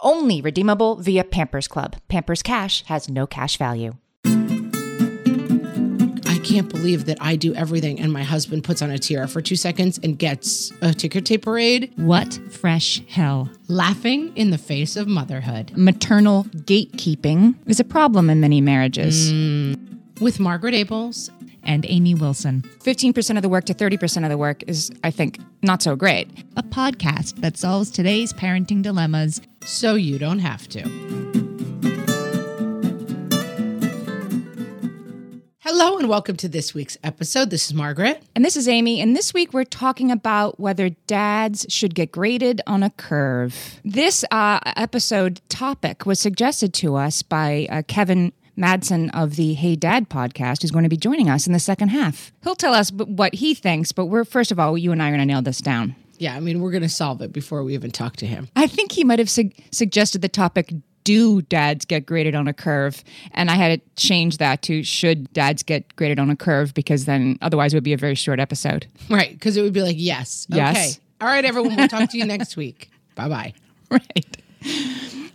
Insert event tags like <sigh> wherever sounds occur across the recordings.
Only redeemable via Pampers Club. Pampers Cash has no cash value. I can't believe that I do everything and my husband puts on a tiara for two seconds and gets a ticker tape parade, What fresh hell? laughing in the face of motherhood. Maternal gatekeeping is a problem in many marriages. Mm. With Margaret Ables And Amy Wilson, 15% of the work to 30% of the work is, I think, not so great. a podcast that solves today's parenting dilemmas. So you don't have to. Hello and welcome to this week's episode. This is Margaret. And this is Amy, and this week we're talking about whether dads should get graded on a curve. This uh, episode topic was suggested to us by uh, Kevin Madsen of the Hey Dad podcast, who's going to be joining us in the second half. He'll tell us what he thinks, but we're first of all, you and I are going to nail this down. Yeah, I mean, we're going to solve it before we even talk to him. I think he might have sug- suggested the topic do dads get graded on a curve? And I had to change that to should dads get graded on a curve because then otherwise it would be a very short episode. Right, because it would be like, yes. Yes. Okay. All right, everyone, we'll talk to you next week. <laughs> Bye bye. Right.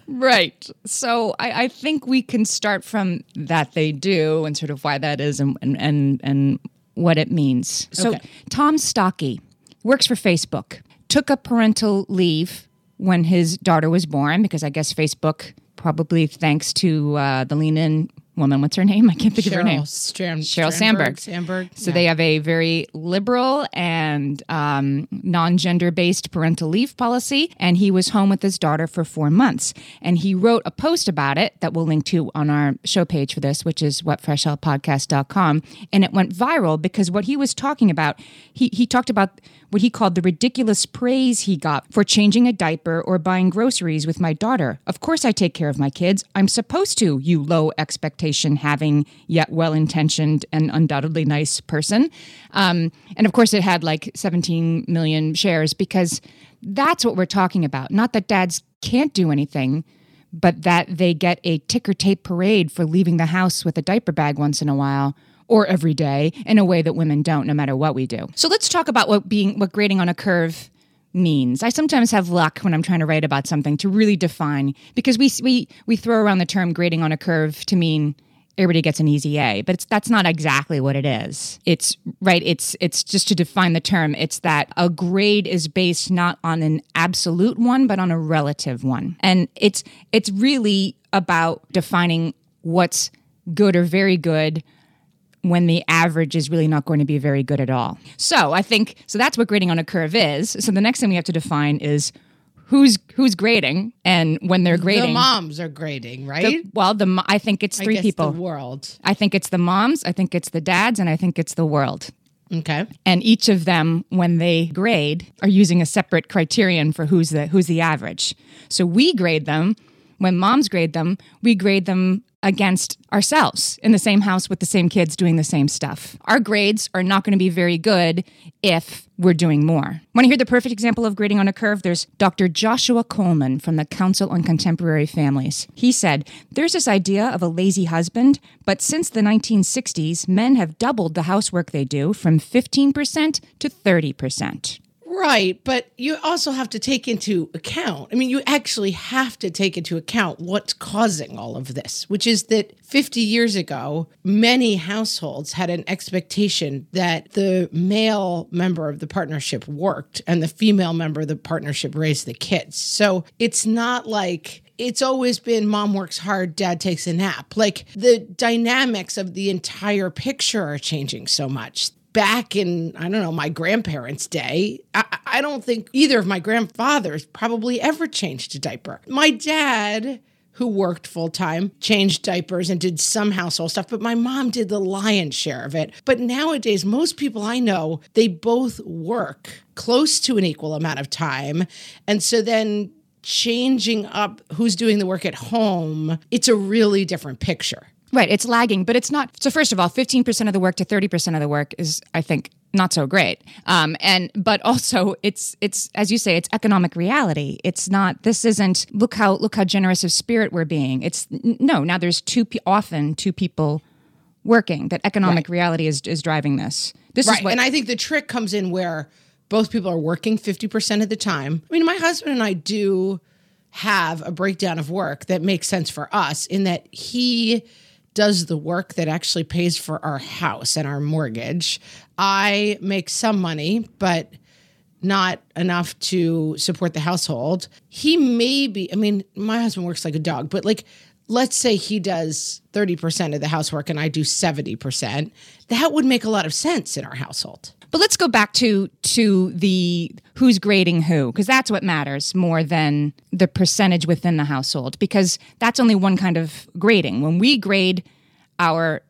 Right. So I, I think we can start from that they do and sort of why that is and and and, and what it means. So Okay. Tom Stocky works for Facebook, took a parental leave when his daughter was born because I guess Facebook probably thanks to uh, the lean in woman. What's her name? I can't think of her name. Stram- Sheryl. Sandberg. Sandberg. So Yeah. they have a very liberal and um, non gender based parental leave policy. And he was home with his daughter for four months. And he wrote a post about it that we'll link to on our show page for this, which is whatfreshhellpodcast.com. And it went viral because what he was talking about, he, he talked about what he called the ridiculous praise he got for changing a diaper or buying groceries with my daughter. Of course, I take care of my kids. I'm supposed to, you low expectation having, yet well intentioned and undoubtedly nice person. Um, and of course, it had like 17 million shares because that's what we're talking about. Not that dads can't do anything. But that they get a ticker tape parade for leaving the house with a diaper bag once in a while, or every day in a way that women don't no matter what we do. So let's talk about what being what grading on a curve means. I sometimes have luck when I'm trying to write about something to really define because we we we throw around the term grading on a curve to mean everybody gets an easy A, but it's that's not exactly what it is. It's right, it's it's just to define the term, it's that a grade is based not on an absolute one but on a relative one. And it's it's really about defining what's good or very good when the average is really not going to be very good at all. So I think so that's what grading on a curve is. So the next thing we have to define is who's who's grading and when they're grading. The moms are grading, The- right? well, the I think it's I three guess people. The world. I think it's the moms, I think it's the dads, and I think it's the world. Okay. And each of them, when they grade, are using a separate criterion for who's the who's the average. So we grade them when moms grade them, we grade them against ourselves in the same house with the same kids doing the same stuff. Our grades are not going to be very good if we're doing more. Want to hear the perfect example of grading on a curve? There's Dr. Joshua Coleman from the Council on Contemporary Families. He said, There's this idea of a lazy husband, but since the 1960s, men have doubled the housework they do from 15% to 30%. Right, but you also have to take into account. I mean, you actually have to take into account what's causing all of this, which is that 50 years ago, many households had an expectation that the male member of the partnership worked and the female member of the partnership raised the kids. So it's not like it's always been mom works hard, dad takes a nap. Like the dynamics of the entire picture are changing so much back in I don't know my grandparents' day, I, I, don't think either of my grandfathers probably ever changed a diaper. My dad, who worked full time, changed diapers and did some household stuff, but my mom did the lion's share of it. But nowadays, most people I know they both work close to an equal amount of time, and so then changing up who's doing the work at home, it's a really different picture. Right, it's lagging, but it's not. So first of all, fifteen percent of the work to thirty percent of the work is, I think, not so great. Um, and but also, it's it's as you say, it's economic reality. It's not. This isn't. Look how look how generous of spirit we're being. It's no. Now there's two often two people working. That economic right. reality is is driving this. This right. is what, and I think the trick comes in where both people are working fifty percent of the time. I mean, my husband and I do have a breakdown of work that makes sense for us in that he does the work that actually pays for our house and our mortgage. I make some money, but not enough to support the household. He may be, I mean, my husband works like a dog, but like, let's say he does 30% of the housework and I do 70%. That would make a lot of sense in our household. But let's go back to to the who's grading who because that's what matters more than the percentage within the household because that's only one kind of grading. When we grade our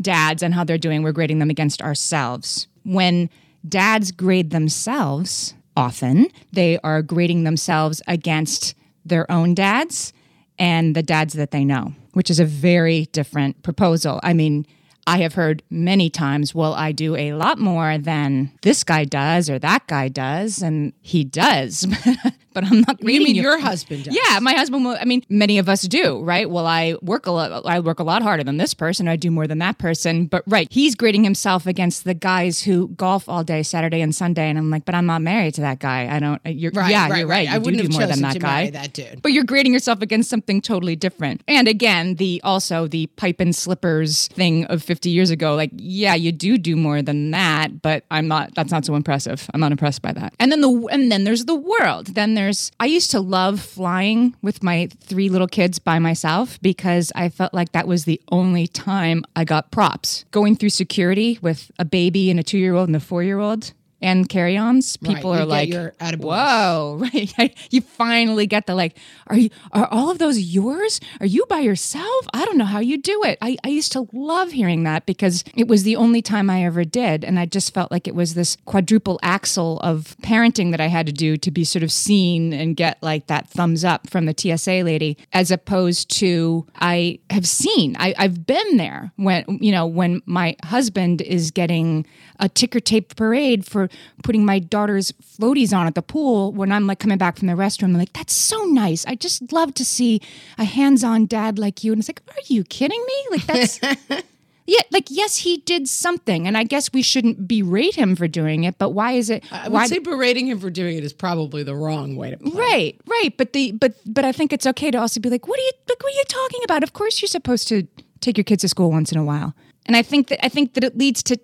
dads and how they're doing, we're grading them against ourselves. When dads grade themselves, often they are grading themselves against their own dads and the dads that they know, which is a very different proposal. I mean, I have heard many times, well, I do a lot more than this guy does or that guy does, and he does. <laughs> but I'm not. You mean you. your husband? Does. Yeah, my husband. Will, I mean, many of us do, right? Well, I work a lot. I work a lot harder than this person. I do more than that person. But right, he's grading himself against the guys who golf all day, Saturday and Sunday, and I'm like, but I'm not married to that guy. I don't. You're right. Yeah, right, you're right. right. You I wouldn't do, do more than that guy. That dude. But you're grading yourself against something totally different. And again, the also the pipe and slippers thing of 50 years ago. Like, yeah, you do do more than that, but I'm not. That's not so impressive. I'm not impressed by that. And then the and then there's the world. Then there's I used to love flying with my three little kids by myself because I felt like that was the only time I got props. Going through security with a baby and a two year old and a four year old and carry-ons people <laughs> right, are like whoa right you finally get the like are you are all of those yours? Are you by yourself? I don't know how you do it. I, I used to love hearing that because it was the only time i ever did and i just felt like it was this quadruple axle of parenting that i had to do to be sort of seen and get like that thumbs up from the tsa lady as opposed to i have seen I, i've been there when you know when my husband is getting a ticker tape parade for putting my daughter's floaties on at the pool when I'm like coming back from the restroom. I'm like, that's so nice. I just love to see a hands on dad like you. And it's like, are you kidding me? Like, that's. <laughs> Yeah, like yes, he did something, and I guess we shouldn't berate him for doing it. But why is it? I would why, say berating him for doing it is probably the wrong way to. Play. Right, right. But the but but I think it's okay to also be like, what are you like? What are you talking about? Of course, you're supposed to take your kids to school once in a while. And I think that I think that it leads to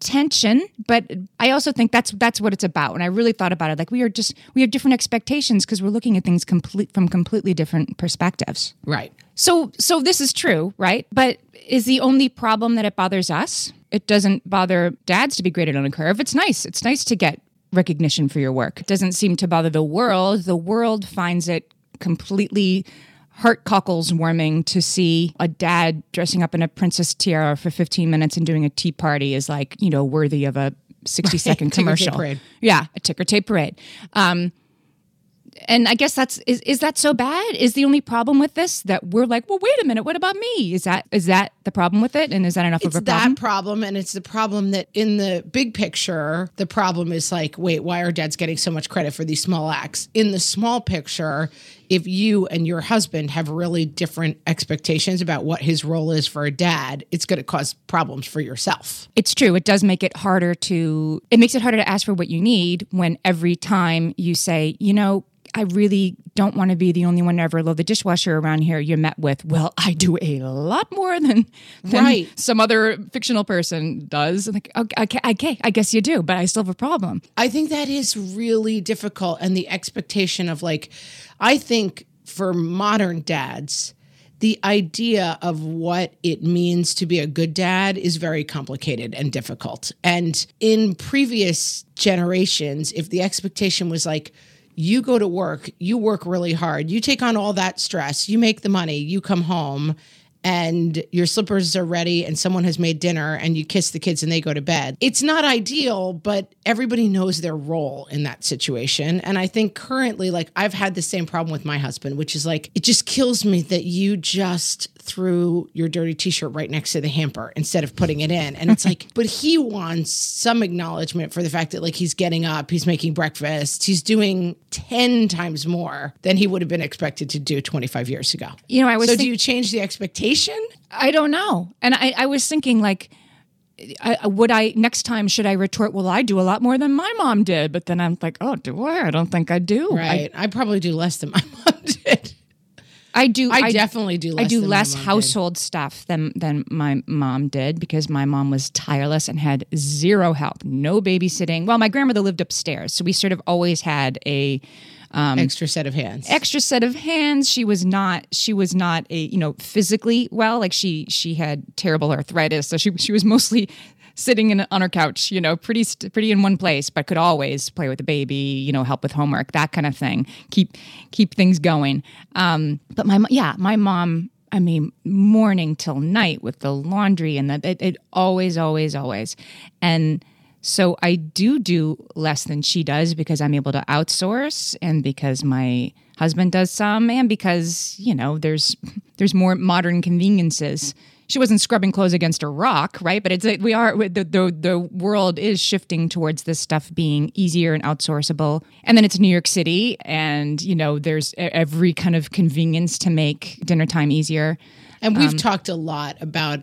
tension but i also think that's that's what it's about. And i really thought about it like we are just we have different expectations because we're looking at things complete from completely different perspectives. Right. So so this is true right? But is the only problem that it bothers us it doesn't bother dads to be graded on a curve it's nice. It's nice to get recognition for your work. It doesn't seem to bother the world. The world finds it completely heart cockles warming to see a dad dressing up in a princess tiara for 15 minutes and doing a tea party is like, you know, worthy of a 60 second <laughs> commercial. Yeah, a ticker tape parade. Um, and I guess that's is, is that so bad? Is the only problem with this that we're like, well, wait a minute, what about me? Is that is that the problem with it? And is that enough it's of a problem? that problem, and it's the problem that in the big picture, the problem is like, wait, why are dads getting so much credit for these small acts? In the small picture, if you and your husband have really different expectations about what his role is for a dad, it's going to cause problems for yourself. It's true. It does make it harder to, it makes it harder to ask for what you need when every time you say, you know, I really don't want to be the only one to ever load the dishwasher around here. You're met with, well, I do a lot more than, than Right. some other fictional person does. Like, okay, okay, okay, I guess you do, but I still have a problem. I think that is really difficult. And the expectation of, like, I think for modern dads, the idea of what it means to be a good dad is very complicated and difficult. And in previous generations, if the expectation was like, you go to work, you work really hard, you take on all that stress, you make the money, you come home, and your slippers are ready and someone has made dinner and you kiss the kids and they go to bed. It's not ideal, but everybody knows their role in that situation. And I think currently, like, I've had the same problem with my husband, which is like, it just kills me that you just threw your dirty t shirt right next to the hamper instead of putting it in. And it's like, <laughs> but he wants some acknowledgement for the fact that, like, he's getting up, he's making breakfast, he's doing 10 times more than he would have been expected to do 25 years ago. You know, I was So, think- do you change the expectation? I don't know. And I, I was thinking, like, I, would I next time should I retort? Well, I do a lot more than my mom did, but then I'm like, oh, do I? I don't think I do. Right. I, probably do less than my <laughs> mom did. I, I do. I, definitely do less I do less mom did. household stuff than than my mom did because my mom was tireless and had zero help, no babysitting. Well, my grandmother lived upstairs, so we sort of always had a um, extra set of hands. extra set of hands. She was not she was not a you know physically well. Like she she had terrible arthritis, so she she was mostly sitting in on her couch, you know, pretty pretty in one place, but could always play with the baby, you know, help with homework, that kind of thing. Keep keep things going. Um, but my yeah, my mom. I mean, morning till night with the laundry and that it, it always, always, always, and so I do do less than she does because I'm able to outsource and because my husband does some and because, you know, there's there's more modern conveniences. She wasn't scrubbing clothes against a rock, right? But it's like we are the the the world is shifting towards this stuff being easier and outsourceable. And then it's New York City and, you know, there's every kind of convenience to make dinner time easier. And we've um, talked a lot about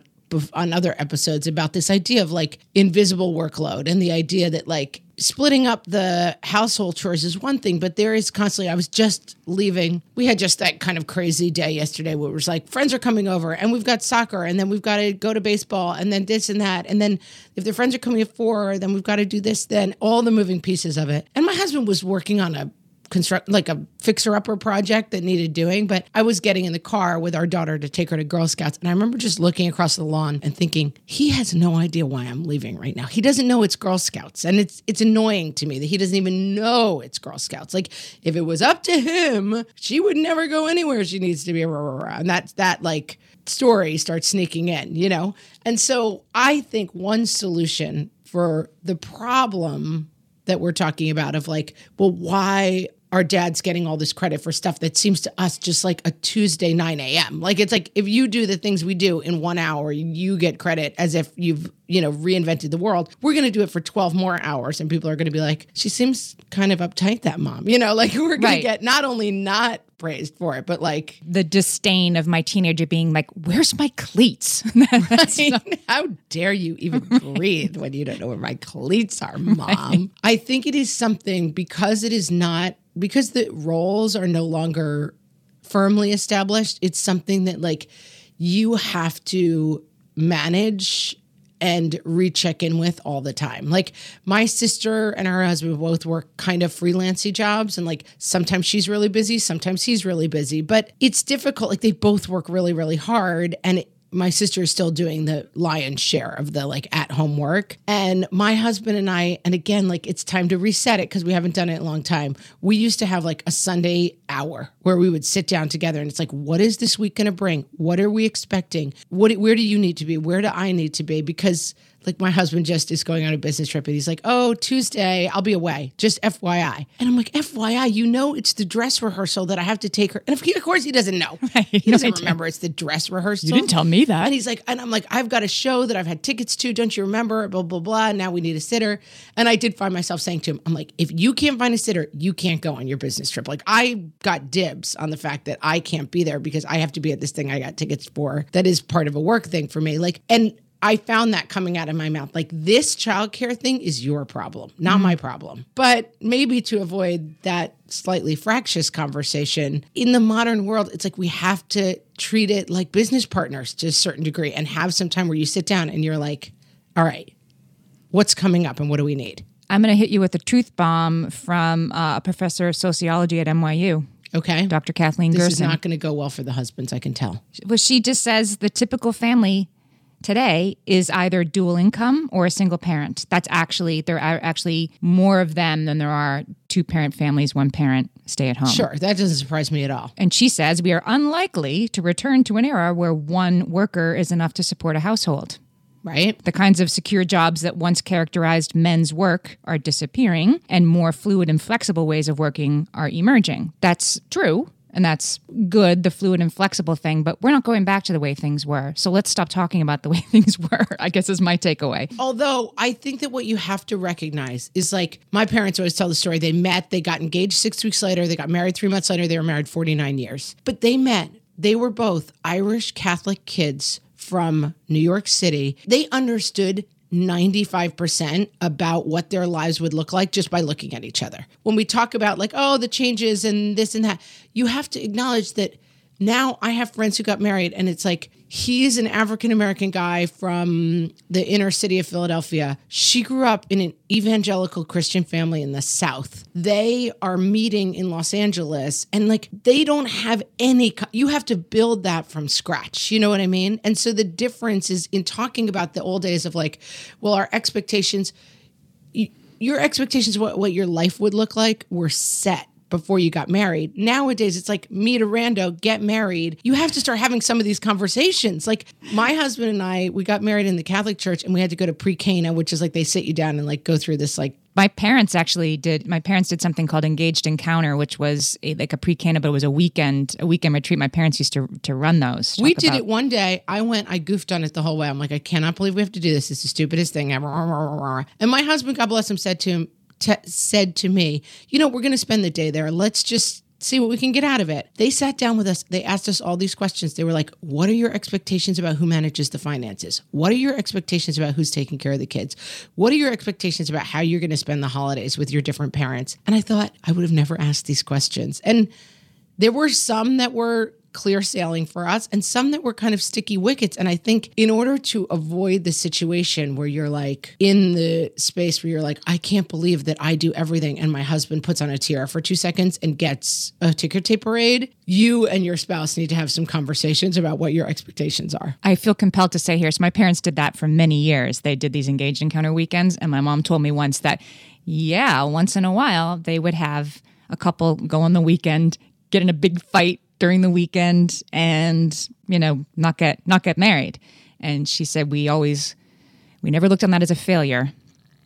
on other episodes about this idea of like invisible workload and the idea that like splitting up the household chores is one thing, but there is constantly. I was just leaving. We had just that kind of crazy day yesterday where it was like friends are coming over and we've got soccer and then we've got to go to baseball and then this and that. And then if the friends are coming at four, then we've got to do this, then all the moving pieces of it. And my husband was working on a construct like a fixer upper project that needed doing but i was getting in the car with our daughter to take her to girl scouts and i remember just looking across the lawn and thinking he has no idea why i'm leaving right now. He doesn't know it's girl scouts and it's it's annoying to me that he doesn't even know it's girl scouts. Like if it was up to him she would never go anywhere she needs to be and that's that like story starts sneaking in you know? And so i think one solution for the problem that we're talking about of like, well, why are dads getting all this credit for stuff that seems to us just like a Tuesday 9 a.m. Like it's like if you do the things we do in one hour, you get credit as if you've, you know, reinvented the world. We're gonna do it for 12 more hours and people are gonna be like, she seems kind of uptight, that mom. You know, <laughs> like we're gonna get not only not praised for it, but like The disdain of my teenager being like, "Where's my cleats?" <laughs> That's <laughs> How dare you even breathe when you don't know where my cleats are, mom? I think it is something because it is not, because the roles are no longer firmly established, it's something that like you have to manage and recheck in with all the time. Like my sister and her husband both work kind of freelancy jobs and like sometimes she's really busy, sometimes he's really busy, but it's difficult like they both work really really hard and it, my sister is still doing the lion's share of the like at home work. And my husband and I, and again, like it's time to reset it because we haven't done it in a long time. We used to have like a Sunday hour where we would sit down together and it's like, what is this week going to bring? What are we expecting? What, where do you need to be? Where do I need to be? Because like my husband just is going on a business trip and he's like, oh, Tuesday, I'll be away. Just FYI. And I'm like, FYI, you know, it's the dress rehearsal that I have to take her. And of course, he doesn't know. <laughs> Right. He doesn't idea. remember it's the dress rehearsal. You didn't tell me that. And he's like, and I'm like, I've got a show that I've had tickets to. Don't you remember? Blah, blah, blah. Now we need a sitter. And I did find myself saying to him, I'm like, if you can't find a sitter, you can't go on your business trip. Like, I got dibs on the fact that I can't be there because I have to be at this thing I got tickets for that is part of a work thing for me. Like, and I found that coming out of my mouth. Like, this childcare thing is your problem, not my problem. But maybe to avoid that slightly fractious conversation, in the modern world, it's like we have to treat it like business partners to a certain degree and have some time where you sit down and you're like, all right, what's coming up and what do we need? I'm going to hit you with a truth bomb from uh, a professor of sociology at NYU, Okay. Dr. Kathleen This is not going to go well for the husbands, I can tell. well, she just says the typical family today is either dual income or a single parent. That's actually there are actually more of them than there are two parent families, one parent stay at home. Sure, that doesn't surprise me at all. And she says we are unlikely to return to an era where one worker is enough to support a household. Right? The kinds of secure jobs that once characterized men's work are disappearing, and more fluid and flexible ways of working are emerging. That's true, and that's good, the fluid and flexible thing, but we're not going back to the way things were. So let's stop talking about the way <laughs> things were, I guess is my takeaway. Although I think that what you have to recognize is like my parents always tell the story. They met, they got engaged six weeks later, they got married three months later, they were married 49 years. But they met. They were both Irish Catholic kids from New York City. They understood 95% about what their lives would look like just by looking at each other. When we talk about like, oh, the changes and this and that, you have to acknowledge that now I have friends who got married, and it's like he's an African American guy from the inner city of Philadelphia. She grew up in an evangelical Christian family in the South. They are meeting in Los Angeles, and like they don't have any, you have to build that from scratch. You know what I mean? And so the difference is in talking about the old days of like, well, our expectations, your expectations, what, what your life would look like, were set before you got married. Nowadays, it's like meet a rando, get married. You have to start having some of these conversations. Like my husband and I, we got married in the Catholic Church, and we had to go to pre-Cana, which is like they sit you down and like go through this like My parents actually did. My parents did something called Engaged Encounter, which was a, like a pre-cana, but it was a weekend, a weekend retreat. My parents used to to run those. We did about- it one day. I went, I goofed on it the whole way. I'm like, I cannot believe we have to do this. It's the stupidest thing ever. And my husband, God bless him, said to him, said to me, you know, we're going to spend the day there. Let's just see what we can get out of it. They sat down with us. They asked us all these questions. They were like, what are your expectations about who manages the finances? What are your expectations about who's taking care of the kids? What are your expectations about how you're going to spend the holidays with your different parents? And I thought I would have never asked these questions. And there were some that were clear sailing for us and some that were kind of sticky wickets. And I think in order to avoid the situation where you're like in the space where you're like, I can't believe that I do everything and my husband puts on a tiara for two seconds and gets a ticker tape parade, you and your spouse need to have some conversations about what your expectations are. I feel compelled to say here. So my parents did that for many years. They did these engaged encounter weekends, and my mom told me once that, yeah, once in a while they would have a couple go on the weekend, get in a big fight during the weekend, and you know not get not get married. And she said we always we never looked on that as a failure.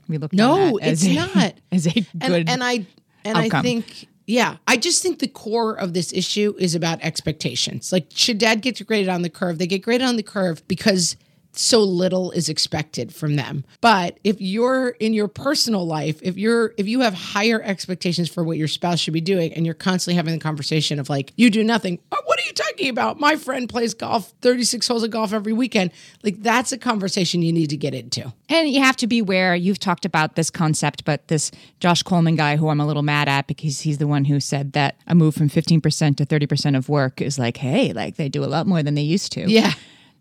We looked No, on that as it's a, not. <laughs> as a and, good and I and I think yeah, I just think the core of this issue is about expectations. Like should dad get graded on the curve? They get graded on the curve because so little is expected from them. But if you're in your personal life, if you're if you have higher expectations for what your spouse should be doing and you're constantly having the conversation of like you do nothing, "Oh, what are you talking about? My friend plays golf 36 holes of golf every weekend. Like that's a conversation you need to get into. And you have to be aware, you've talked about this concept, but this Josh Coleman guy, who I'm a little mad at because he's the one who said that a move from 15% to 30% of work is like, hey, like they do a lot more than they used to. Yeah.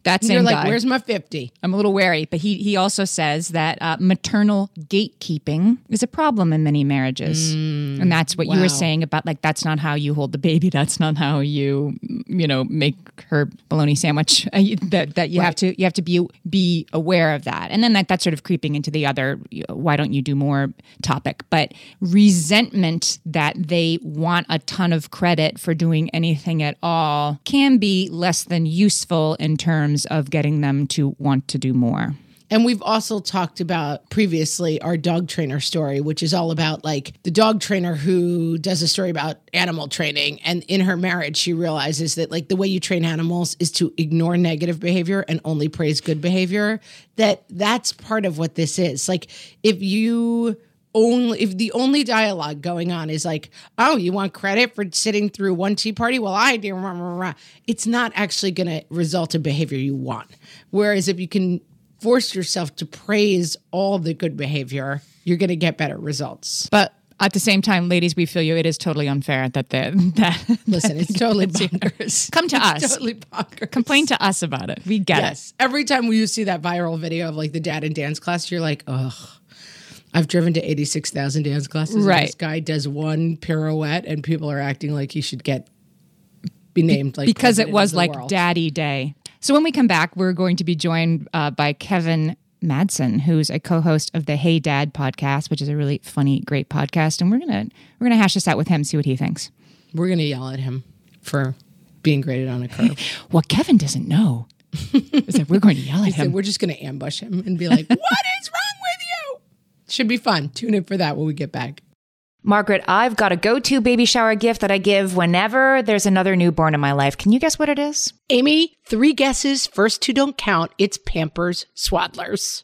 That same You're like, guy. where's my 50? I'm a little wary, but he he also says that uh, maternal gatekeeping is a problem in many marriages, and that's what you were saying about like that's not how you hold the baby, <laughs> that's not how you you know make her bologna sandwich. <laughs> Uh, that that you have to you have to be be aware of that, and then that that's sort of creeping into the other you know, why don't you do more topic, but resentment that they want a ton of credit for doing anything at all can be less than useful in terms of getting them to want to do more. And we've also talked about previously our dog trainer story, which is all about like the dog trainer who does a story about animal training. And in her marriage, she realizes that like the way you train animals is to ignore negative behavior and only praise good behavior. That that's part of what this is. Like if you only if the only dialogue going on is like, oh, you want credit for sitting through one tea party? Well, I do. It's not actually going to result in behavior you want. Whereas if you can force yourself to praise all the good behavior, you're going to get better results. But at the same time, ladies, we feel you. It is totally unfair that the <laughs> that listen, it's <laughs> totally bonkers. <laughs> Come to it's us, totally bonkers. Complain to us about it. We get yes. Every time you see that viral video of like the dad and dance class, you're like, ugh. I've driven to 86,000 dance classes. and Right. This guy does one pirouette and people are acting like he should get be named like because it was like world. Daddy Day. So when we come back, we're going to be joined uh, by Kevin Madsen, who's a co-host of the Hey Dad podcast, which is a really funny, great podcast, and we're gonna we're gonna hash this out with him, see what he thinks. We're going to yell at him for being graded on a curve. <laughs> What Kevin doesn't know is that we're going to yell at him. we're just going to ambush him and be like, <laughs> what is wrong? Should be fun. Tune in for that when we get back. Margaret, I've got a go to baby shower gift that I give whenever there's another newborn in my life. Can you guess what it is? Amy, three guesses. First two don't count. It's Pampers Swaddlers.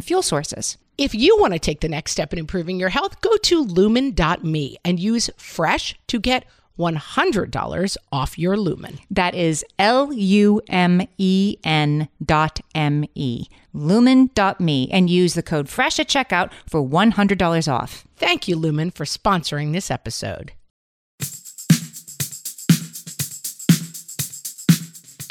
fuel sources. If you want to take the next step in improving your health, go to lumen.me and use fresh to get $100 off your lumen. That is L U M E N dot M E. Lumen dot me and use the code FRESH at checkout for $100 off. Thank you, Lumen, for sponsoring this episode.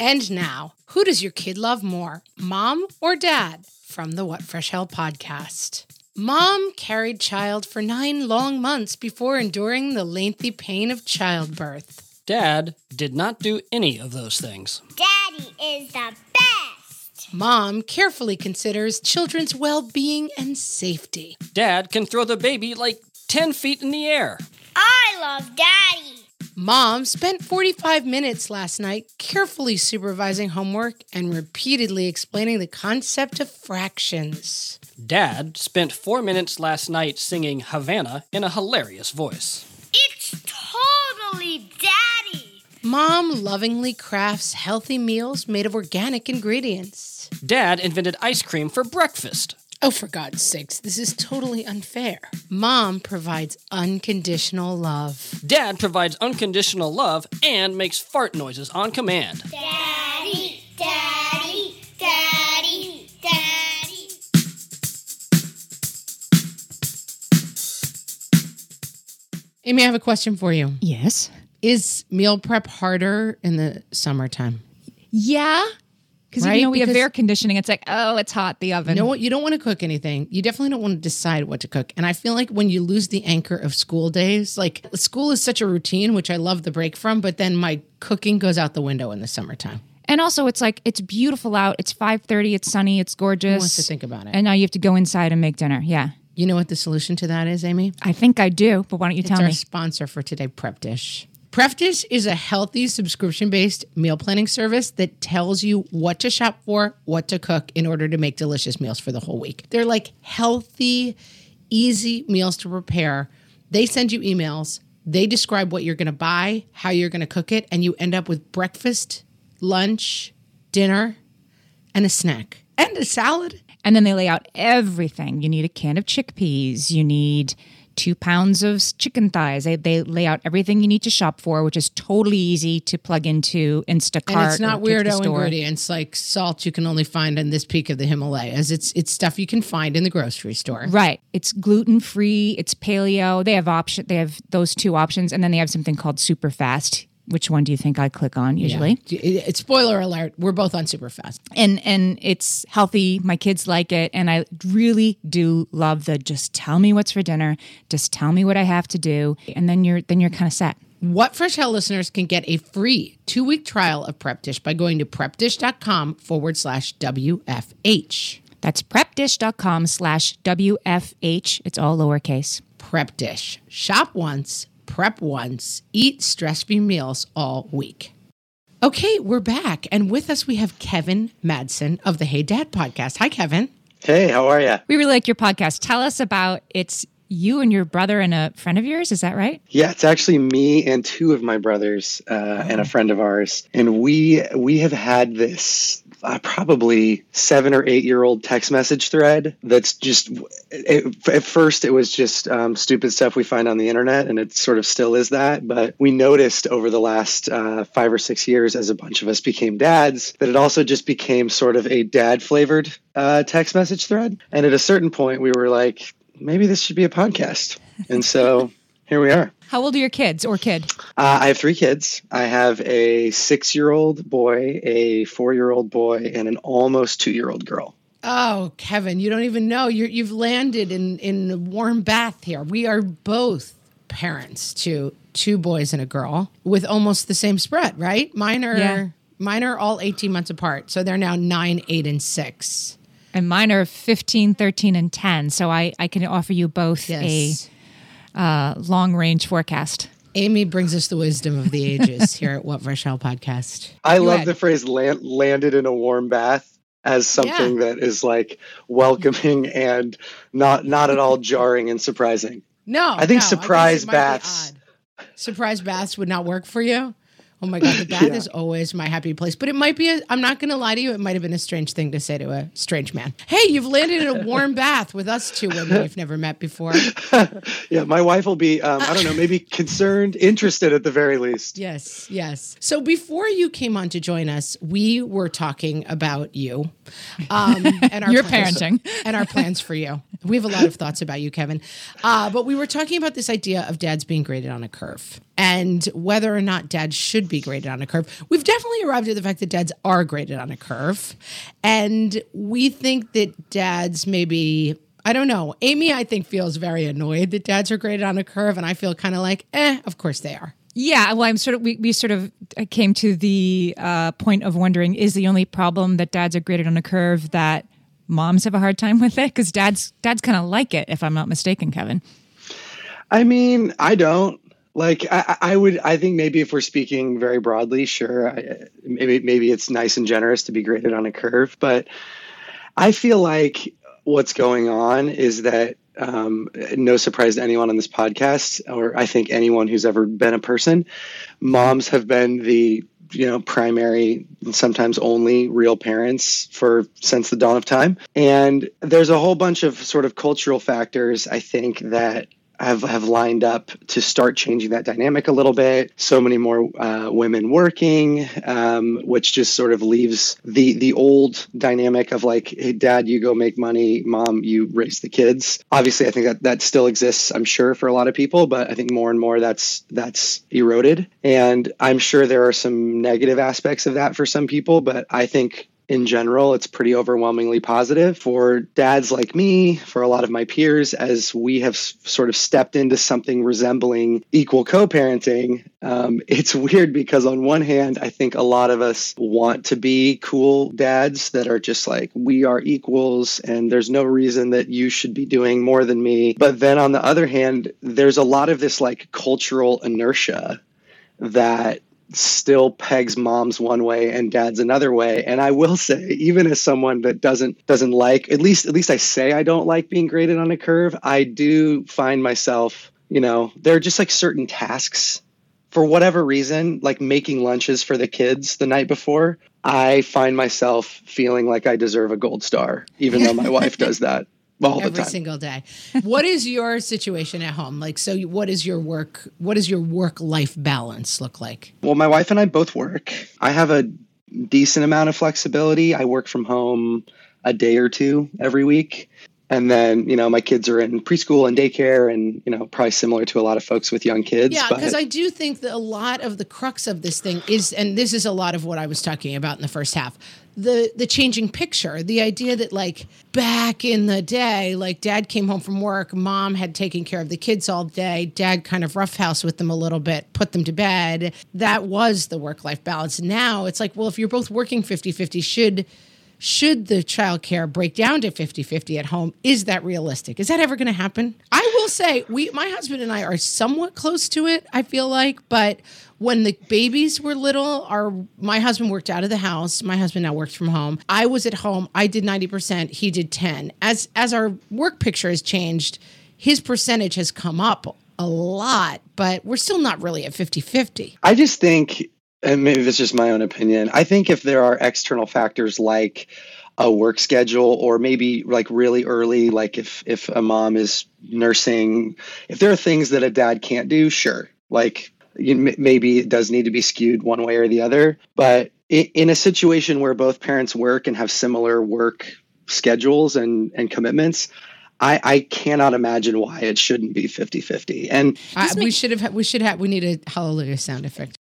And now, who does your kid love more, mom or dad? From the What Fresh Hell podcast. Mom carried child for nine long months before enduring the lengthy pain of childbirth. Dad did not do any of those things. Daddy is the best. Mom carefully considers children's well being and safety. Dad can throw the baby like 10 feet in the air. I love Daddy. Mom spent 45 minutes last night carefully supervising homework and repeatedly explaining the concept of fractions. Dad spent four minutes last night singing Havana in a hilarious voice. It's totally Daddy. Mom lovingly crafts healthy meals made of organic ingredients. Dad invented ice cream for breakfast. Oh, for God's sakes, this is totally unfair. Mom provides unconditional love. Dad provides unconditional love and makes fart noises on command. Daddy, Daddy, Daddy, Daddy. Amy, I have a question for you. Yes. Is meal prep harder in the summertime? Yeah. Because Right? you know we have air conditioning. It's like, oh, it's hot. The oven. You know what? You don't want to cook anything. You definitely don't want to decide what to cook. And I feel like when you lose the anchor of school days, like school is such a routine, which I love the break from, but then my cooking goes out the window in the summertime. And also, it's like it's beautiful out. It's five thirty. It's sunny. It's gorgeous. Who wants to think about it? And now you have to go inside and make dinner. Yeah, You know what the solution to that is, Amy? I think I do. But why don't you It's tell our me? sponsor for today, Prep Dish. Prep is a healthy subscription based meal planning service that tells you what to shop for, what to cook in order to make delicious meals for the whole week. They're like healthy, easy meals to prepare. They send you emails, they describe what you're going to buy, how you're going to cook it, and you end up with breakfast, lunch, dinner, and a snack and a salad. And then they lay out everything. You need a can of chickpeas. You need two pounds of chicken thighs. They, they lay out everything you need to shop for, which is totally easy to plug into Instacart. And it's not weirdo ingredients like salt you can only find in this peak of the Himalayas. It's it's stuff you can find in the grocery store. Right. It's gluten free. It's paleo. They have option. They have those two options, and then they have something called super fast. Which one do you think I click on usually? It- It's spoiler alert. We're both on super fast. and and it's healthy my kids like it and i really do love the just tell me what's for dinner just tell me what i have to do and then you're then you're kind of set What Fresh Hell listeners can get a free two week trial of Prep Dish by going to prepdish.com forward slash WFH. that's prepdish.com slash wfh it's all lowercase Prep Dish. Shop once, prep once, eat stress free meals all week. Okay, we're back. And with us, we have Kevin Madsen of the Hey Dad podcast. Hi, Kevin. Hey, how are you? we really like your podcast tell us about it's you and your brother and a friend of yours is that right Yeah, it's actually me and two of my brothers uh, and a friend of ours, and we we have had this uh, probably seven or eight year old text message thread that's just it, at first it was just um, stupid stuff we find on the internet, and it sort of still is that. But we noticed over the last uh, five or six years, as a bunch of us became dads, that it also just became sort of a dad flavored uh, text message thread. And at a certain point, we were like, maybe this should be a podcast, and so. Here we are. how old are your kids or kid Uh, I have three kids. I have a six year old boy, a four year old boy, and an almost two year old girl. Oh, Kevin, you don't even know. You're, you've landed in, in a warm bath here. We are both parents to two boys and a girl with almost the same spread, right? Mine are Yeah. mine are all 18 months apart. So they're now nine, eight, and six. and mine are 15 13 and 10 so i i can offer you both Yes. a uh, long range forecast Amy brings us the wisdom of the ages here at What Fresh Hell podcast. I love had- the phrase land, landed in a warm bath as something that is like welcoming and not not at all jarring and surprising. No, I think no, surprise guess it baths- Surprise baths would not work for you. Oh my god, the bath is always my happy place. But it might be. A, I'm not going to lie to you. It might have been a strange thing to say to a strange man. Hey, you've landed in a warm bath with us two women we've never met before. <laughs> Yeah, my wife will be um, I don't know maybe concerned, interested at the very least. Yes, yes. So before you came on to join us, we were talking about you Um, and our You're plans- parenting. and our plans for you. We have a lot of thoughts about you, Kevin. Uh, but we were talking about this idea of dads being graded on a curve and whether or not dads should be graded on a curve. We've definitely arrived at the fact that dads are graded on a curve. And we think that dads maybe. I don't know. Amy, I think, feels very annoyed that dads are graded on a curve, and I feel kind of like, eh, of course they are. Yeah, well, I'm sort of we, we sort of came to the uh, point of wondering: is the only problem that dads are graded on a curve that moms have a hard time with it? Because dads dads kind of like it, if I'm not mistaken, Kevin. I mean, I don't like. I, I would. I think maybe if we're speaking very broadly, sure. I, maybe maybe it's nice and generous to be graded on a curve, but I feel like what's going on is that um, no surprise to anyone on this podcast, or I think anyone who's ever been a person, moms have been the you know primary and sometimes only real parents for since the dawn of time and there's a whole bunch of sort of cultural factors i think that have, have lined up to start changing that dynamic a little bit. So many more uh, women working, um, which just sort of leaves the the old dynamic of like, hey, dad, you go make money, mom, you raise the kids. Obviously, I think that that still exists. I'm sure for a lot of people, but I think more and more that's that's eroded, and I'm sure there are some negative aspects of that for some people. But I think in general, it's pretty overwhelmingly positive for dads like me, for a lot of my peers, as we have s- sort of stepped into something resembling equal co parenting. Um, <laughs> it's weird because, on one hand, I think a lot of us want to be cool dads that are just like, we are equals and there's no reason that you should be doing more than me. But then on the other hand, there's a lot of this like cultural inertia that still pegs moms one way and dads another way. And i will say even as someone that doesn't doesn't like at least at least i say i don't like being graded on a curve i do find myself you know there are just like certain tasks. For whatever reason like making lunches for the kids the night before i find myself feeling like i deserve a gold star even though my wife does that <laughs> all the every time single day. what is your situation at home? Like, so what is your work? What does your work life balance look like? Well, my wife and I both work. I have a decent amount of flexibility. I work from home a day or two every week. And then, you know, my kids are in preschool and daycare and, you know, probably similar to a lot of folks with young kids. Yeah, because I do think that a lot of the crux of this thing is, and this is a lot of what I was talking about in the first half, the the changing picture, the idea that like back in the day, like dad came home from work, mom had taken care of the kids all day, dad kind of roughhouse with them a little bit, put them to bed. That was the work life balance. Now it's like, well, if you're both working 50-50, should should the childcare break down to 50-50 at home? Is that realistic? Is that ever going to happen? I will say we my husband and i are somewhat close to it i feel like but when the babies were little our my husband worked out of the house. My husband now works from home. I was at home. I did 90% he did 10 as as our work picture has changed his percentage has come up a lot but we're still not really at 50-50 I just think, and maybe it's just my own opinion, I think if there are external factors like a work schedule or maybe like really early, like if if a mom is nursing, if there are things that a dad can't do, sure, like you, maybe it does need to be skewed one way or the other. But in a situation where both parents work and have similar work schedules and and commitments. I, I cannot imagine why it shouldn't be 50 50. And I, we should have we should have we need a hallelujah sound effect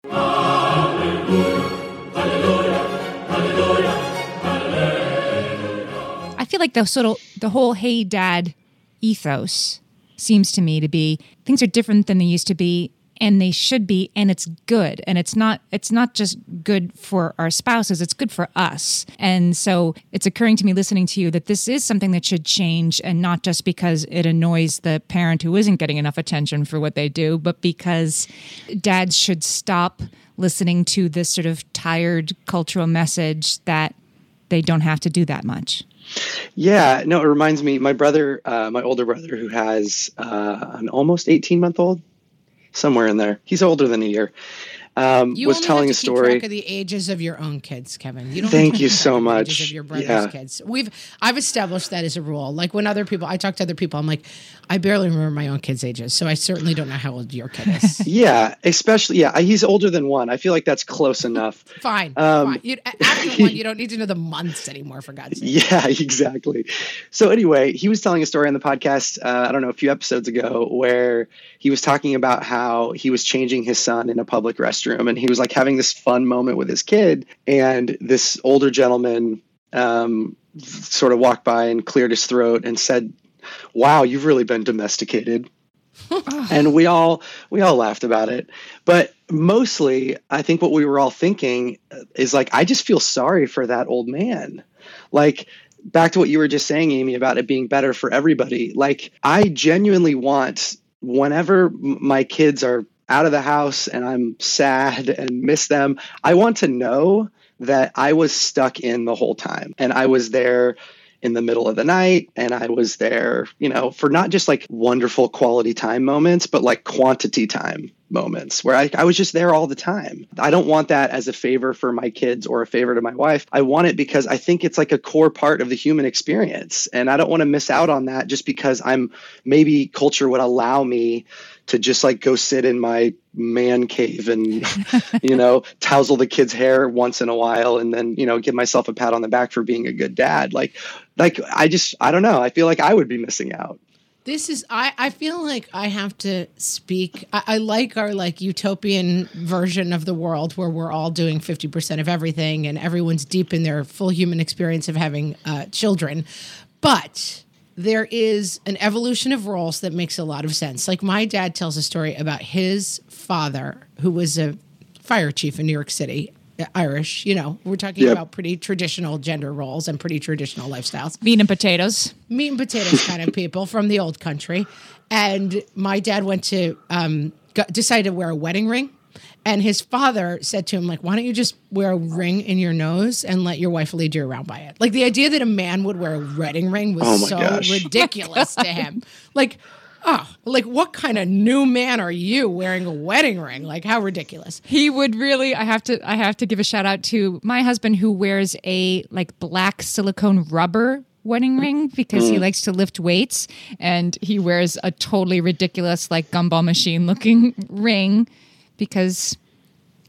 I feel like the sort of the whole "Hey Dad" ethos seems to me to be things are different than they used to be, and they should be, and it's good, and it's not it's not just good for our spouses; it's good for us. And so it's occurring to me listening to you that this is something that should change, and not just because it annoys the parent who isn't getting enough attention for what they do, but because dads should stop listening to this sort of tired cultural message that they don't have to do that much. Yeah, no, it reminds me. My brother, uh, my older brother, who has uh, an almost eighteen month old, somewhere in there. He's older than a year. Um, You was only telling have a to story. Keep track of the ages of your own kids, Kevin. You don't. Thank you so much. Of your brother's Yeah. kids. We've I've established that as a rule. Like when other people, I talk to other people, I'm like, I barely remember my own kids' ages, so I certainly don't know how old your kid is. <laughs> Yeah, especially yeah, he's older than one. I feel like that's close enough. <laughs> fine, Um, fine. You, after one, <laughs> you don't need to know the months anymore. For God's sake. Yeah, exactly. So anyway, he was telling a story on the podcast. Uh, I don't know a few episodes ago where he was talking about how he was changing his son in a public restroom, and he was like having this fun moment with his kid, and this older gentleman um, sort of walked by and cleared his throat and said, "Wow, you've really been domesticated." <laughs> and we all we all laughed about it. But mostly i think what we were all thinking is like i just feel sorry for that old man. Like back to what you were just saying amy about it being better for everybody. Like i genuinely want whenever my kids are out of the house and i'm sad and miss them i want to know that i was stuck in the whole time and i was there in the middle of the night and I was there, you know, for not just like wonderful quality time moments, but like quantity time moments where I, I was just there all the time. I don't want that as a favor for my kids or a favor to my wife. I want it because I think it's like a core part of the human experience. And I don't want to miss out on that just because I'm maybe culture would allow me to just like go sit in my man cave and you know <laughs> tousle the kids hair once in a while and then you know give myself a pat on the back for being a good dad like like i just i don't know i feel like i would be missing out This is I, I feel like I have to speak. I, I like our like utopian version of the world where we're all doing 50% of everything and everyone's deep in their full human experience of having uh, children. But there is an evolution of roles that makes a lot of sense. Like my dad tells a story about his father, who was a fire chief in New York City, uh, Irish. You know, we're talking Yep. about pretty traditional gender roles and pretty traditional lifestyles Meat and potatoes. meat and potatoes kind of people from the old country. And my dad went to um, got, decided to wear a wedding ring. And his father said to him, like, why don't you just wear a ring in your nose and let your wife lead you around by it? Like the idea that a man would wear a wedding ring was Oh so gosh. <laughs> ridiculous to him. Like, oh, like what kind of new man are you wearing a wedding ring? Like how ridiculous. He would really I have to I have to give a shout out to my husband who wears a like black silicone rubber wedding ring because he mm. likes to lift weights and he wears a totally ridiculous like gumball machine looking <laughs> ring because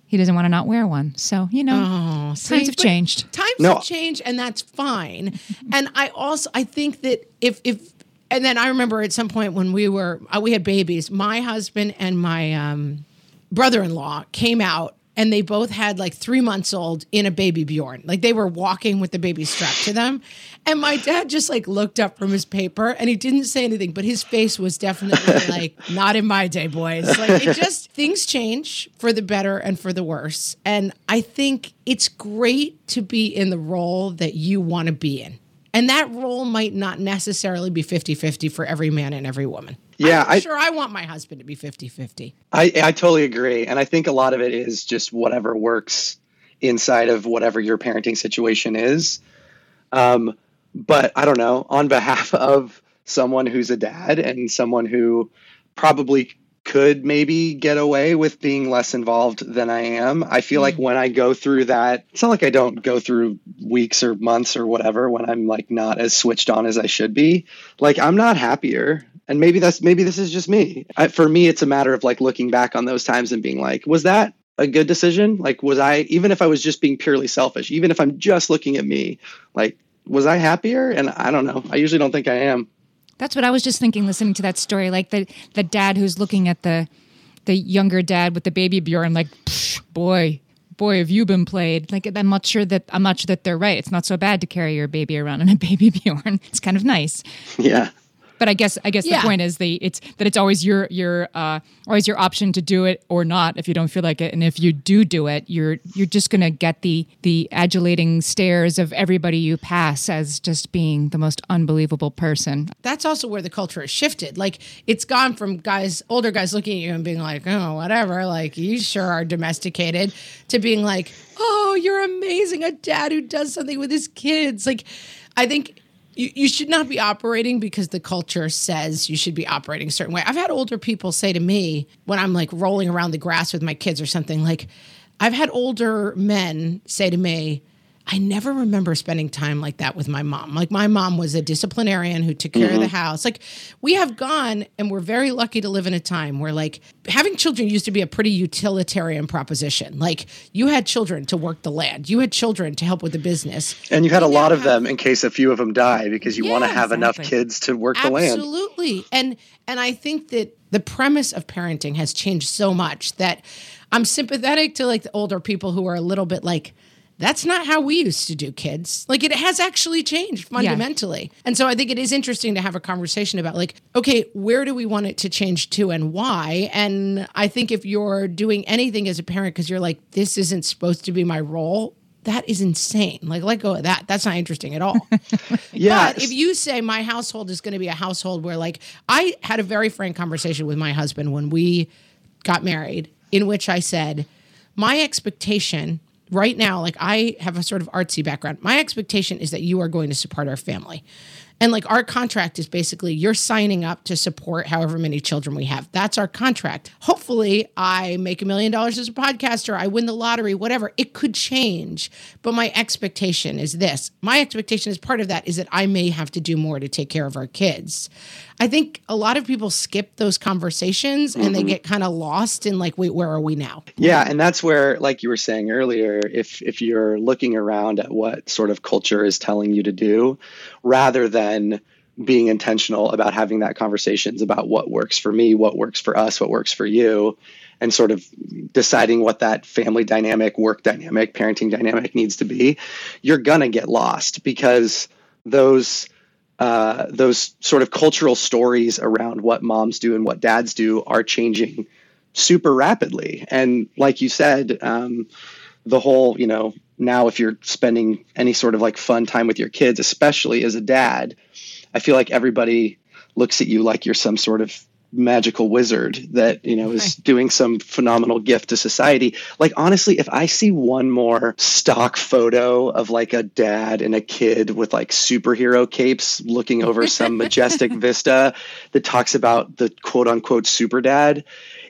he doesn't want to not wear one. So, you know, Oh, see, times have changed. Times No. have changed, and that's fine. <laughs> and I also I think that if if and then I remember at some point when we were uh, we had babies, my husband and my um, brother-in-law came out. And they both had like three months old in a baby Bjorn. Like they were walking with the baby strapped to them. And my dad just like looked up from his paper and he didn't say anything, but his face was definitely <laughs> like, not in my day, boys. Like it just, things change for the better and for the worse. And I think it's great to be in the role that you want to be in. And that role might not necessarily be 50 50 for every man and every woman. Yeah, I'm I- sure I want my husband to be 50 50. I, I totally agree. And I think a lot of it is just whatever works inside of whatever your parenting situation is. Um, but I don't know, on behalf <laughs> of someone who's a dad and someone who probably could maybe get away with being less involved than I am, I feel like when I go through that, it's not like I don't go through weeks or months or whatever when I'm like not as switched on as I should be. Like I'm not happier and maybe that's maybe this is just me I, for me it's a matter of like looking back on those times and being like was that a good decision like was i even if i was just being purely selfish even if i'm just looking at me like was i happier and i don't know i usually don't think i am That's what I was just thinking listening to that story. Like the the dad who's looking at the the younger dad with the baby Bjorn, like, boy, boy, have you been played? Like I'm not sure that I'm not sure that they're right. It's not so bad to carry your baby around in a <laughs> baby Bjorn. It's kind of nice. yeah But I guess I guess Yeah. the point is the it's that it's always your your uh always your option to do it or not if you don't feel like it. And if you do do it, you're you're just gonna get the the adulating stares of everybody you pass as just being the most unbelievable person. that's also where the culture has shifted. Like it's gone from guys, older guys looking at you and being like, oh, whatever, like you sure are domesticated, to being like, oh, you're amazing. A dad who does something with his kids. Like, I think you, you should not be operating because the culture says you should be operating a certain way. I've had older people say to me when I'm like rolling around the grass with my kids or something like, I've had older men say to me, I never remember spending time like that with my mom. Like my mom was a disciplinarian who took care of the mm-hmm. house. Like we have gone and we're very lucky to live in a time where like having children used to be a pretty utilitarian proposition. Like you had children to work the land. You had children to help with the business. And you had a lot of them in case a few of them die because you want to Yeah, have enough kids to work the land. Absolutely. And and I think that the premise of parenting has changed so much that I'm sympathetic to like the older people who are a little bit like that's not how we used to do kids. Like it has actually changed fundamentally. And so I think it is interesting to have a conversation about like okay, where do we want it to change to and why? And I think if you're doing anything as a parent cuz you're like this isn't supposed to be my role, that is insane. Like let go of that. That's not interesting at all. <laughs> Yeah. But if you say my household is going to be a household where, like, I had a very frank conversation with my husband when we got married, in which I said, my expectation right now, like, I have a sort of artsy background. My expectation is that you are going to support our family. And like our contract is basically you're signing up to support however many children we have. That's our contract. Hopefully, I make a million dollars as a podcaster, I win the lottery, whatever. It could change. But my expectation is this. My expectation as part of that is that I may have to do more to take care of our kids. I think a lot of people skip those conversations and they mm-hmm. get kind of lost in like, wait, where are we now? Yeah, and that's where, like you were saying earlier, if if you're looking around at what sort of culture is telling you to do, rather than being intentional about having that conversations about what works for me, what works for us, what works for you, and sort of deciding what that family dynamic, work dynamic, parenting dynamic needs to be, you're gonna get lost because those uh, those sort of cultural stories around what moms do and what dads do are changing super rapidly. And like you said, um, the whole, you know, now if you're spending any sort of like fun time with your kids, especially as a dad, I feel like everybody looks at you like you're some sort of magical wizard that you know is doing some phenomenal gift to society. Like honestly if i see one more stock photo of like a dad and a kid with like superhero capes looking over some <laughs> majestic vista that talks about the quote unquote super dad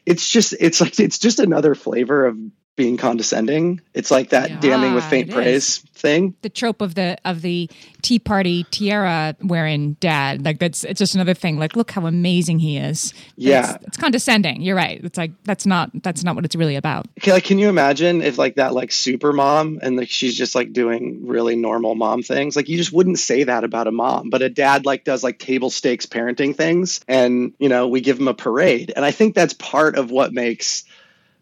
it's just it's like it's just another flavor of being condescending. It's like that Yeah, damning with faint praise thing. The trope of the of the tea party tiara wearing dad like that's it's just another thing. Like look how amazing he is. Yeah. it's, it's condescending. You're right. It's like that's not that's not what it's really about. Okay, like, can you imagine if like that like super mom and like she's just like doing really normal mom things? Like you just wouldn't say that about a mom, but a dad like does like table stakes parenting things, and you know we give him a parade, and I think that's part of what makes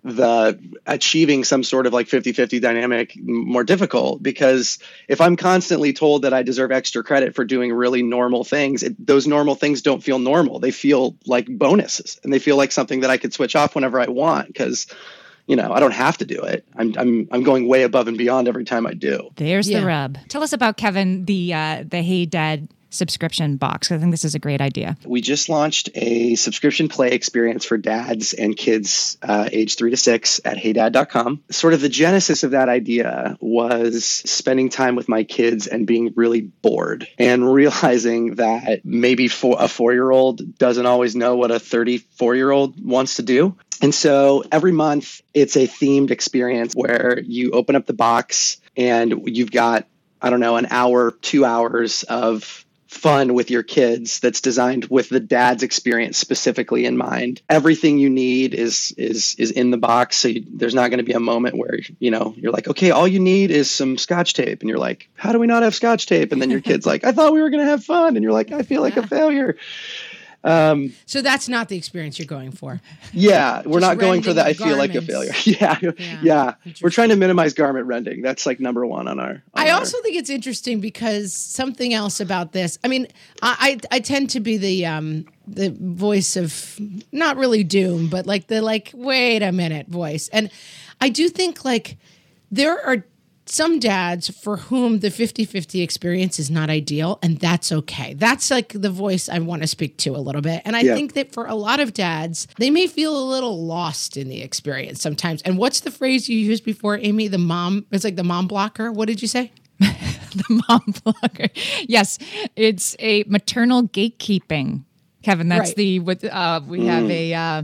the achieving some sort of like 50-50 dynamic more difficult because if i'm constantly told that i deserve extra credit for doing really normal things it, those normal things don't feel normal. They feel like bonuses and they feel like something that i could switch off whenever i want because you know i don't have to do it. I'm i'm i'm going way above and beyond every time i do. There's Yeah. the rub. Tell us about kevin the uh the hey dad subscription box i think this is a great idea we just launched a subscription play experience for dads and kids uh, age three to six at heydad.com. Sort of the genesis of that idea was spending time with my kids and being really bored and realizing that maybe for a four year old doesn't always know what a 34 year old wants to do. And so every month it's a themed experience where you open up the box and you've got, I don't know, an hour, two hours of fun with your kids that's designed with the dad's experience specifically in mind. Everything you need is is is in the box. So you, there's not going to be a moment where you know you're like, okay, all you need is some scotch tape, and you're like, how do we not have scotch tape? And then your <laughs> kid's like, I thought we were going to have fun, and you're like, I feel like a failure. Um, So that's not the experience you're going for. yeah, we're Just not going for that. I feel like a failure. <laughs> Yeah, Yeah, yeah. We're trying to minimize garment rending. That's like number one on our. on I our- also think it's interesting because something else about this. I mean, I I, I tend to be the um the voice of not really doom, but like the like wait a minute voice, and I do think like there are some dads for whom the 50-50 experience is not ideal and that's okay that's like the voice i want to speak to a little bit and i Yeah. think that for a lot of dads they may feel a little lost in the experience sometimes and what's the phrase you used before amy the mom it's like the mom blocker what did you say <laughs> the mom blocker. Yes, it's a maternal gatekeeping. Kevin, that's Right. the what uh, we have a uh,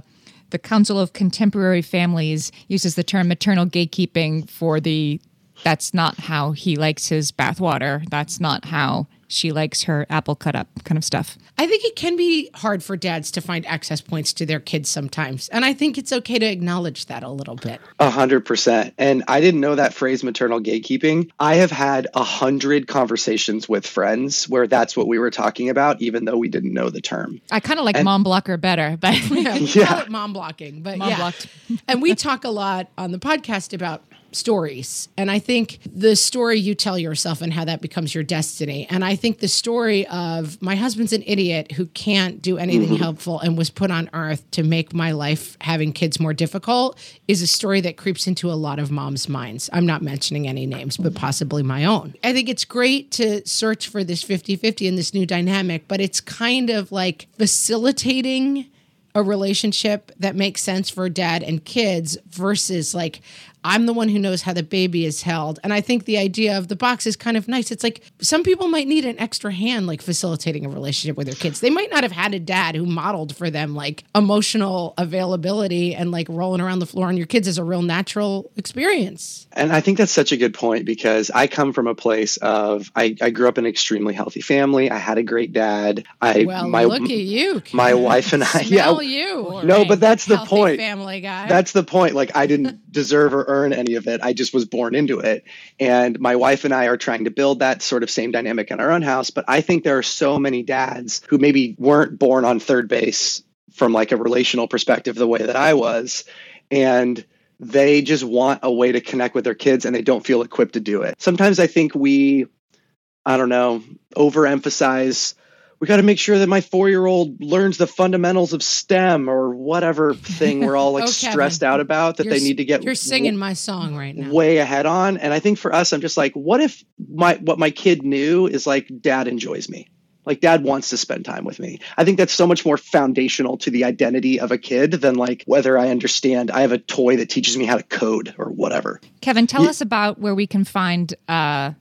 the Council of Contemporary Families uses the term maternal gatekeeping for the that's not how he likes his bathwater. That's not how she likes her apple cut up kind of stuff. I think it can be hard for dads to find access points to their kids sometimes. And I think it's okay to acknowledge that a little bit. A hundred percent. And I didn't know that phrase maternal gatekeeping. I have had a hundred conversations with friends where that's what we were talking about, even though we didn't know the term. I kind of like mom blocker better, but <laughs> Yeah, Yeah. call it mom blocking, but Mom yeah. blocked. and we talk a lot on the podcast about stories. And I think the story you tell yourself and how that becomes your destiny. And I think the story of my husband's an idiot who can't do anything mm-hmm. helpful and was put on earth to make my life having kids more difficult is a story that creeps into a lot of moms' minds. I'm not mentioning any names, but possibly my own. I think it's great to search for this 50 50 and this new dynamic, but it's kind of like facilitating a relationship that makes sense for dad and kids versus like I'm the one who knows how the baby is held. And I think the idea of the box is kind of nice. It's like some people might need an extra hand, like facilitating a relationship with their kids. They might not have had a dad who modeled for them like emotional availability and like rolling around the floor on your kids is a real natural experience. And I think that's such a good point because I come from a place of I, I grew up in an extremely healthy family. I had a great dad. I Well, my look at you. my wife and I yeah Smell you. No, but that's the Healthy point. Family guy. That's the point. Like I didn't <laughs> deserve or earn any of it. I just was born into it. And my wife and I are trying to build that sort of same dynamic in our own house. But I think there are so many dads who maybe weren't born on third base from like a relational perspective the way that I was. And they just want a way to connect with their kids and they don't feel equipped to do it. Sometimes I think we, I don't know, overemphasize we got to make sure that my four year old learns the fundamentals of STEM or whatever thing we're all like <laughs> Oh, Kevin, stressed out about that they need to get You're singing my song right now. way ahead on. And I think for us, I'm just like, what if my what my kid knew is like dad enjoys me? Like dad wants to spend time with me. I think that's so much more foundational to the identity of a kid than like whether I understand I have a toy that teaches me how to code or whatever. Kevin, tell us about where we can find uh,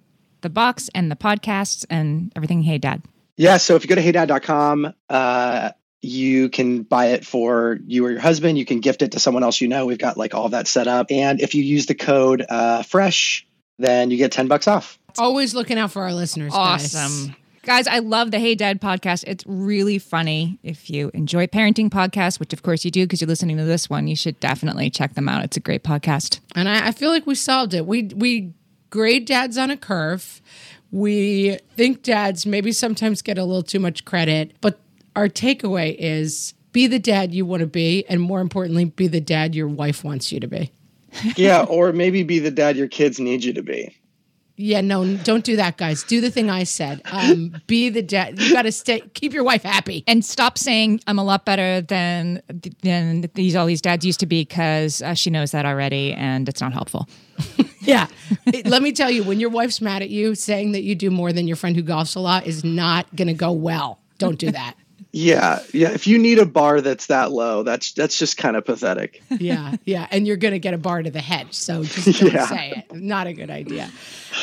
the box and the podcasts and everything. Hey, Dad. Yeah, so if you go to heydad.com, uh, you can buy it for you or your husband. You can gift it to someone else you know. We've got like all of that set up. And if you use the code uh, FRESH, then you get 10 bucks off. Always looking out for our listeners. guys. Awesome. Guys, I love the Hey Dad podcast. It's really funny. If you enjoy parenting podcasts, which of course you do because you're listening to this one, you should definitely check them out. It's a great podcast. And I, I feel like we solved it. We we grade dads on a curve. We think dads maybe sometimes get a little too much credit, but our takeaway is be the dad you want to be, and more importantly, be the dad your wife wants you to be. yeah, or maybe be the dad your kids need you to be. Yeah, no, don't do that, guys. Do the thing I said. Um, be the dad. You got to stay. Keep your wife happy. And stop saying I'm a lot better than than these all these dads used to be because uh, she knows that already, and it's not helpful. <laughs> Yeah. It- let me tell you, when your wife's mad at you, saying that you do more than your friend who golfs a lot is not going to go well. Don't do that. Yeah, yeah. If you need a bar that's that low, that's that's just kind of pathetic. <laughs> Yeah, yeah. And you're going to get a bar to the head. So just <laughs> don't Yeah. say it. Not a good idea.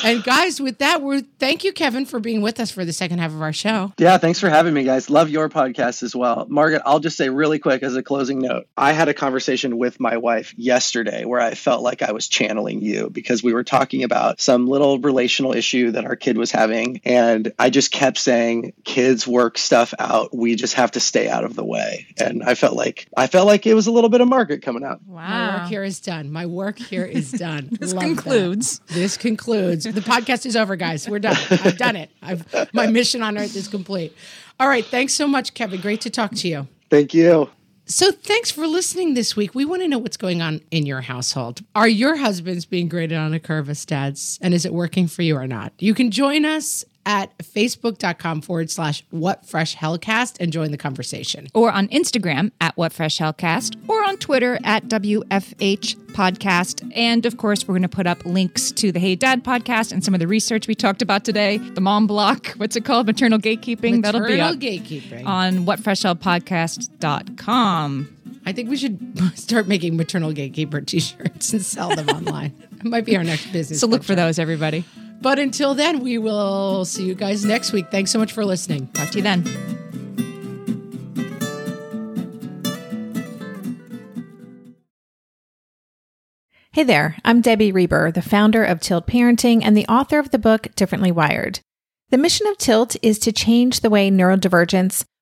And guys, with that, we're thank you, Kevin, for being with us for the second half of our show. Yeah, thanks for having me, guys. Love your podcast as well. Margaret, I'll just say really quick as a closing note I had a conversation with my wife yesterday where I felt like I was channeling you because we were talking about some little relational issue that our kid was having. And I just kept saying, kids work stuff out. We just have to stay out of the way. And I felt like I felt like it was a little bit of Margaret coming out. Wow. My work here is done. My work here is done. <laughs> This Love that. concludes. This concludes. The podcast is over, guys. We're done. I've done it. I've my mission on earth is complete. All right. Thanks so much, Kevin. Great to talk to you. Thank you. So, thanks for listening this week. We want to know what's going on in your household. Are your husbands being graded on a curve as dads? And is it working for you or not? You can join us at facebook.com forward slash what fresh hellcast and join the conversation. or on Instagram at What Fresh Hellcast, or on Twitter at WFH Podcast. And of course, we're going to put up links to the Hey Dad podcast and some of the research we talked about today. The mom block, what's it called? Maternal gatekeeping. That'll be Maternal up gatekeeping. on whatfreshhellpodcast.com. I think we should <laughs> start making maternal gatekeeper t shirts and sell them online. It might be our next business. So look for those, everybody. But until then, we will see you guys next week. Thanks so much for listening. Talk to you then. Hey there, I'm Debbie Reber, the founder of Tilt Parenting and the author of the book Differently Wired. The mission of Tilt is to change the way neurodivergence,